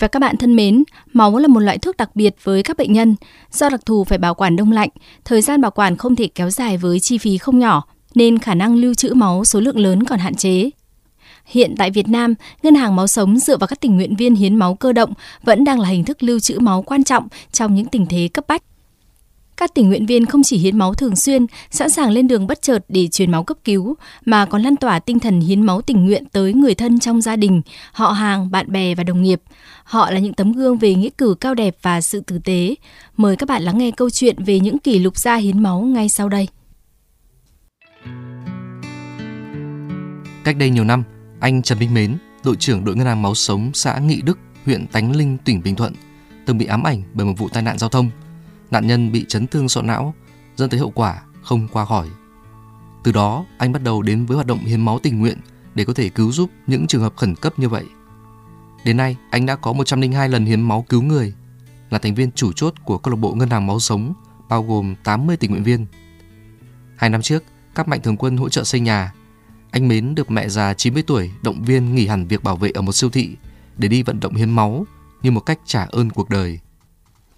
và các bạn thân mến, máu là một loại thuốc đặc biệt với các bệnh nhân. Do đặc thù phải bảo quản đông lạnh, thời gian bảo quản không thể kéo dài với chi phí không nhỏ, nên khả năng lưu trữ máu số lượng lớn còn hạn chế. Hiện tại Việt Nam, Ngân hàng Máu Sống dựa vào các tình nguyện viên hiến máu cơ động vẫn đang là hình thức lưu trữ máu quan trọng trong những tình thế cấp bách. Các tình nguyện viên không chỉ hiến máu thường xuyên, sẵn sàng lên đường bất chợt để truyền máu cấp cứu, mà còn lan tỏa tinh thần hiến máu tình nguyện tới người thân trong gia đình, họ hàng, bạn bè và đồng nghiệp. Họ là những tấm gương về nghĩa cử cao đẹp và sự tử tế. Mời các bạn lắng nghe câu chuyện về những kỷ lục gia hiến máu ngay sau đây. Cách đây nhiều năm, anh Trần Minh Mến, đội trưởng đội ngân hàng máu sống xã Nghị Đức, huyện Tánh Linh, tỉnh Bình Thuận, từng bị ám ảnh bởi một vụ tai nạn giao thông. Nạn nhân bị chấn thương sọ não, dẫn tới hậu quả không qua khỏi. Từ đó, anh bắt đầu đến với hoạt động hiến máu tình nguyện để có thể cứu giúp những trường hợp khẩn cấp như vậy. Đến nay, anh đã có 102 lần hiến máu cứu người, là thành viên chủ chốt của câu lạc bộ ngân hàng máu sống, bao gồm 80 tình nguyện viên. Hai năm trước, các mạnh thường quân hỗ trợ xây nhà, anh Mến được mẹ già 90 tuổi động viên nghỉ hẳn việc bảo vệ ở một siêu thị để đi vận động hiến máu như một cách trả ơn cuộc đời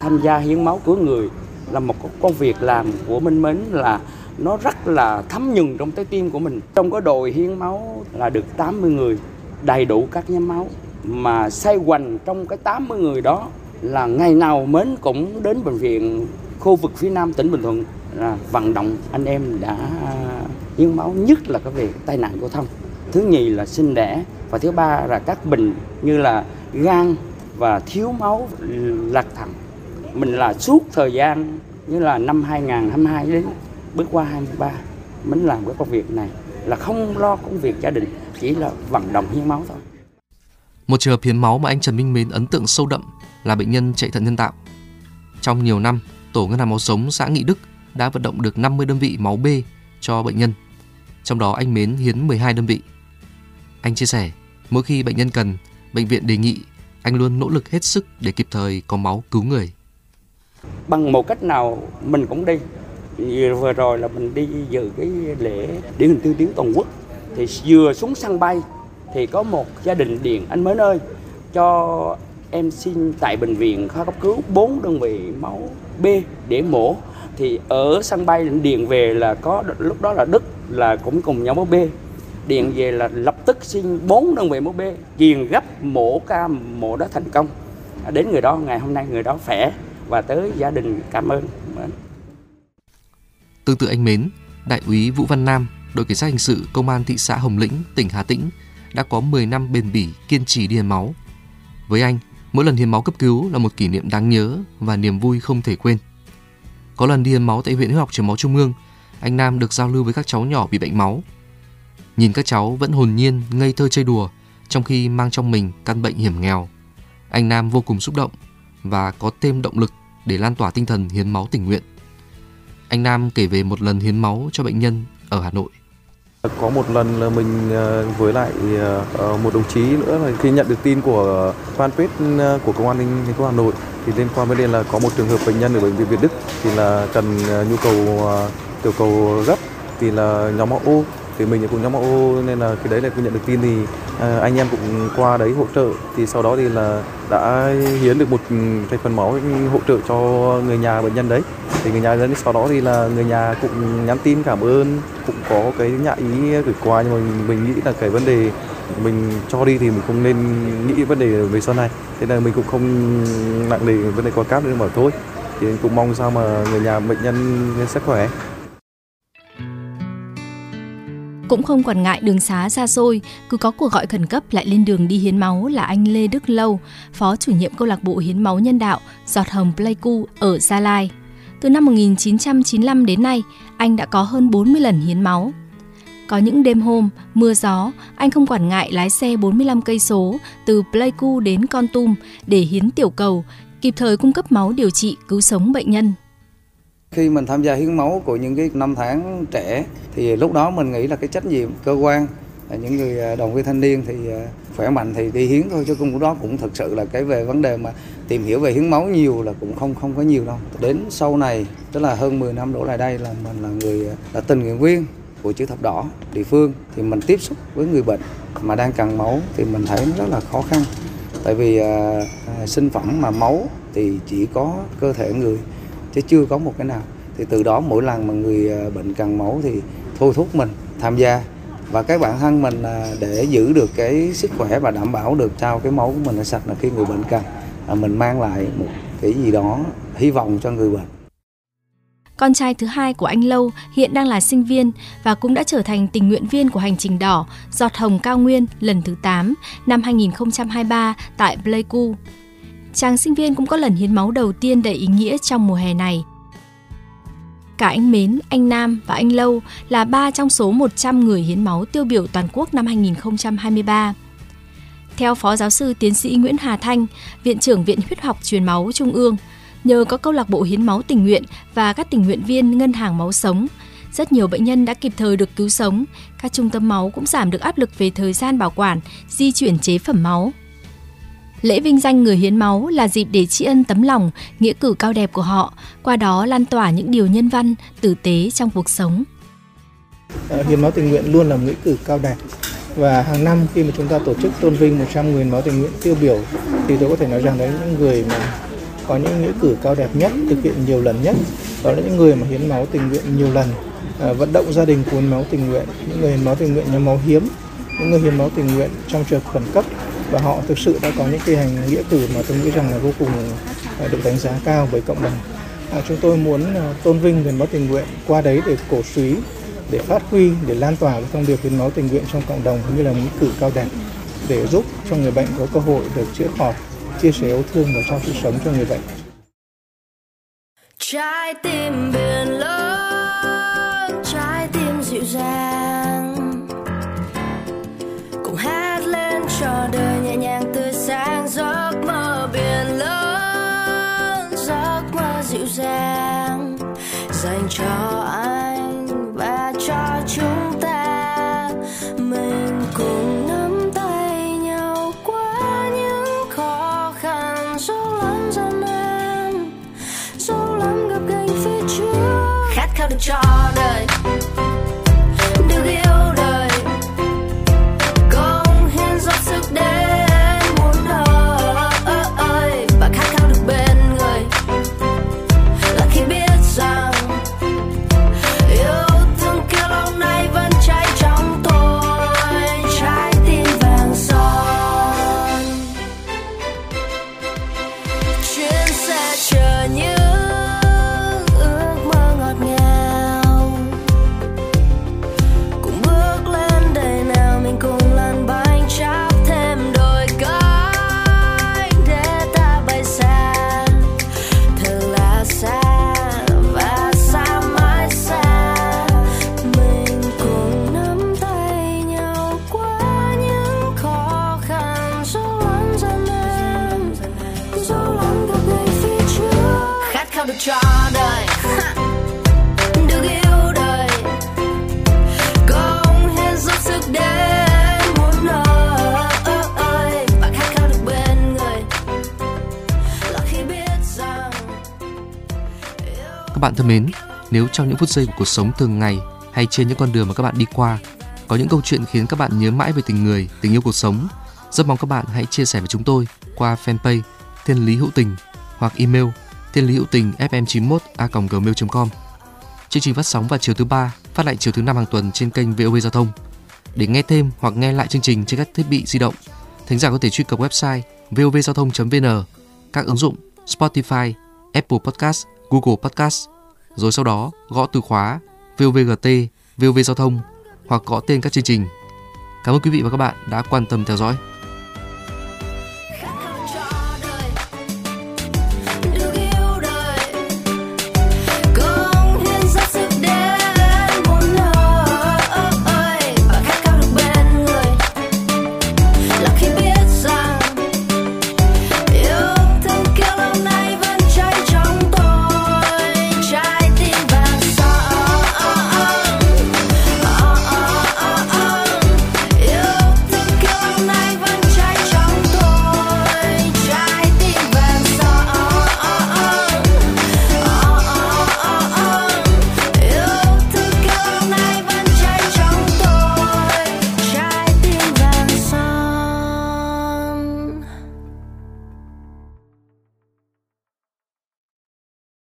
tham gia hiến máu cứu người là một cái công việc làm của Minh Mến là nó rất là thấm nhuần trong trái tim của mình. Trong cái đội hiến máu là được 80 người, đầy đủ các nhóm máu mà xoay quanh trong cái 80 người đó là ngày nào Mến cũng đến bệnh viện khu vực phía Nam tỉnh Bình Thuận là vận động anh em đã à, hiến máu nhất là cái việc tai nạn giao thông. Thứ nhì là sinh đẻ và thứ ba là các bệnh như là gan và thiếu máu lạc thận mình là suốt thời gian như là năm 2022 đến bước qua 23 mình làm cái công việc này là không lo công việc gia đình chỉ là vận động hiến máu thôi Một trường hợp hiến máu mà anh Trần Minh Mến ấn tượng sâu đậm là bệnh nhân chạy thận nhân tạo. Trong nhiều năm, tổ ngân hàng máu sống xã Nghị Đức đã vận động được 50 đơn vị máu B cho bệnh nhân. Trong đó anh Mến hiến 12 đơn vị. Anh chia sẻ, mỗi khi bệnh nhân cần, bệnh viện đề nghị, anh luôn nỗ lực hết sức để kịp thời có máu cứu người bằng một cách nào mình cũng đi. Vừa rồi là mình đi dự cái lễ điển hình tiên tiến toàn quốc. Thì vừa xuống sân bay thì có một gia đình điện anh mới ơi, cho em xin tại bệnh viện khoa cấp cứu 4 đơn vị máu B để mổ. Thì ở sân bay điện về là có, lúc đó là Đức là cũng cùng nhau máu B. Điện về là lập tức xin 4 đơn vị máu B truyền gấp mổ ca mổ đó thành công. Đến người đó, ngày hôm nay người đó khỏe và tới gia đình cảm ơn Tương tự anh Mến, Đại úy Vũ Văn Nam, đội cảnh sát hình sự công an thị xã Hồng Lĩnh, tỉnh Hà Tĩnh đã có 10 năm bền bỉ kiên trì đi hiến máu. Với anh, mỗi lần hiến máu cấp cứu là một kỷ niệm đáng nhớ và niềm vui không thể quên. Có lần đi hiến máu tại viện huyết học truyền máu Trung ương, anh Nam được giao lưu với các cháu nhỏ bị bệnh máu. Nhìn các cháu vẫn hồn nhiên, ngây thơ chơi đùa, trong khi mang trong mình căn bệnh hiểm nghèo. Anh Nam vô cùng xúc động và có thêm động lực để lan tỏa tinh thần hiến máu tình nguyện. Anh Nam kể về một lần hiến máu cho bệnh nhân ở Hà Nội. Có một lần là mình ờ, với lại ờ, một đồng chí nữa là khi nhận được tin của fanpage ờ, của công an thành phố Hà Nội, thì liên quan với là có một trường hợp bệnh nhân ở bệnh viện Việt Đức thì là cần nhu cầu tiểu cầu gấp thì là nhóm máu O thì mình cũng nhóm máu nên là cái đấy là khi nhận được tin thì à, anh em cũng qua đấy hỗ trợ. Thì sau đó thì là đã hiến được một ừ, thành phần máu hỗ trợ cho người nhà bệnh nhân đấy. Thì người nhà dân sau đó thì là người nhà cũng nhắn tin cảm ơn cũng có cái nhã ý gửi qua nhưng mà mình, nghĩ là cái vấn đề mình cho đi thì mình không nên nghĩ vấn đề về sau này. Thế là mình cũng không nặng nề vấn đề qua cáp nữa mà thôi. Thì cũng mong sao mà người nhà bệnh nhân lên sức khỏe. Cũng không quản ngại đường xá xa xôi, cứ có cuộc gọi khẩn cấp lại lên đường đi hiến máu là anh Lê Đức Lâu, phó chủ nhiệm câu lạc bộ hiến máu nhân đạo Giọt Hồng Pleiku ở Gia Lai. Từ năm 1995 đến nay, anh đã có hơn 40 lần hiến máu. Có những đêm hôm, mưa gió, anh không quản ngại lái xe 45 cây số từ Pleiku đến Con Tum để hiến tiểu cầu, kịp thời cung cấp máu điều trị cứu sống bệnh nhân. Khi mình tham gia hiến máu của những cái năm tháng trẻ thì lúc đó mình nghĩ là cái trách nhiệm cơ quan những người đồng đoàn viên thanh niên thì à, khỏe mạnh thì đi hiến thôi chứ cũng đó cũng thực sự là cái về vấn đề mà tìm hiểu về hiến máu nhiều là cũng không không có nhiều đâu. Đến sau này tức là hơn 10 năm đổ lại đây là mình là người à, là tình nguyện viên của chữ thập đỏ địa phương thì mình tiếp xúc với người bệnh mà đang cần máu thì mình thấy rất là khó khăn. Tại vì à, sinh phẩm mà máu thì chỉ có cơ thể người chứ chưa có một cái nào thì từ đó mỗi lần mà người ờ, bệnh cần máu thì thôi thúc mình tham gia và cái bản thân mình ờ, để giữ được cái sức khỏe và đảm bảo được sao cái máu của mình là sạch là khi người bệnh cần ờ, mình mang lại một cái gì đó hy vọng cho người bệnh. Con trai thứ hai của anh Lâu hiện đang là sinh viên và cũng đã trở thành tình nguyện viên của hành trình đỏ Giọt Hồng Cao Nguyên lần thứ 8 năm 2023 tại Pleiku. Chàng sinh viên cũng có lần hiến máu đầu tiên đầy ý nghĩa trong mùa hè này. Cả anh Mến, anh Nam và anh Lâu là ba trong số 100 người hiến máu tiêu biểu toàn quốc năm 2023. Theo Phó Giáo sư Tiến sĩ Nguyễn Hà Thanh, Viện trưởng Viện Huyết học Truyền máu Trung ương, nhờ có câu lạc bộ hiến máu tình nguyện và các tình nguyện viên ngân hàng máu sống, rất nhiều bệnh nhân đã kịp thời được cứu sống. Các trung tâm máu cũng giảm được áp lực về thời gian bảo quản, di chuyển chế phẩm máu. Lễ vinh danh người hiến máu là dịp để tri ân tấm lòng, nghĩa cử cao đẹp của họ, qua đó lan tỏa những điều nhân văn, tử tế trong cuộc sống. Ờ, hiến máu tình nguyện luôn là một nghĩa cử cao đẹp. Và hàng năm khi mà chúng ta tổ chức tôn vinh 100 người máu tình nguyện tiêu biểu thì tôi có thể nói rằng đấy những người mà có những nghĩa cử cao đẹp nhất thực hiện nhiều lần nhất. Đó là những người mà hiến máu tình nguyện nhiều lần à, vận động gia đình của hiến máu tình nguyện những người hiến máu tình nguyện nhóm máu hiếm những người hiến máu tình nguyện trong trường khẩn cấp và họ thực sự đã có những cái hành nghĩa cử mà tôi nghĩ rằng là vô cùng ờ, được đánh giá cao bởi cộng đồng. À, chúng tôi muốn ờ, tôn vinh hiến máu tình nguyện qua đấy để cổ suý để phát huy để lan tỏa cái thông điệp hiến máu tình nguyện trong cộng đồng cũng như là nghĩa cử cao đẹp để giúp cho người bệnh có cơ hội được chữa khỏi chia sẻ yêu thương và trao sự sống cho người bệnh. Trái tim dành cho anh và cho chúng ta. Mình cùng nắm tay nhau qua những khó khăn. Dẫu lắm gian nan dẫu lắm gặp gành phía trước. Khát khao được cho Các bạn thân mến, nếu trong những phút giây của cuộc sống thường ngày hay trên những con đường mà các bạn đi qua có những câu chuyện khiến các bạn nhớ mãi về tình người, tình yêu cuộc sống, rất mong các bạn hãy chia sẻ với chúng tôi qua fanpage Thiên Lý Hữu Tình hoặc email thiên lý hữu tình fm91 a gmail.com. Chương trình phát sóng vào chiều thứ ba, phát lại chiều thứ năm hàng tuần trên kênh VOV Giao thông. Để nghe thêm hoặc nghe lại chương trình trên các thiết bị di động, thính giả có thể truy cập website vovgiao thông.vn, các ứng dụng Spotify, Apple Podcast, Google Podcast, rồi sau đó gõ từ khóa VOVGT, VOV Giao thông hoặc gõ tên các chương trình. Cảm ơn quý vị và các bạn đã quan tâm theo dõi.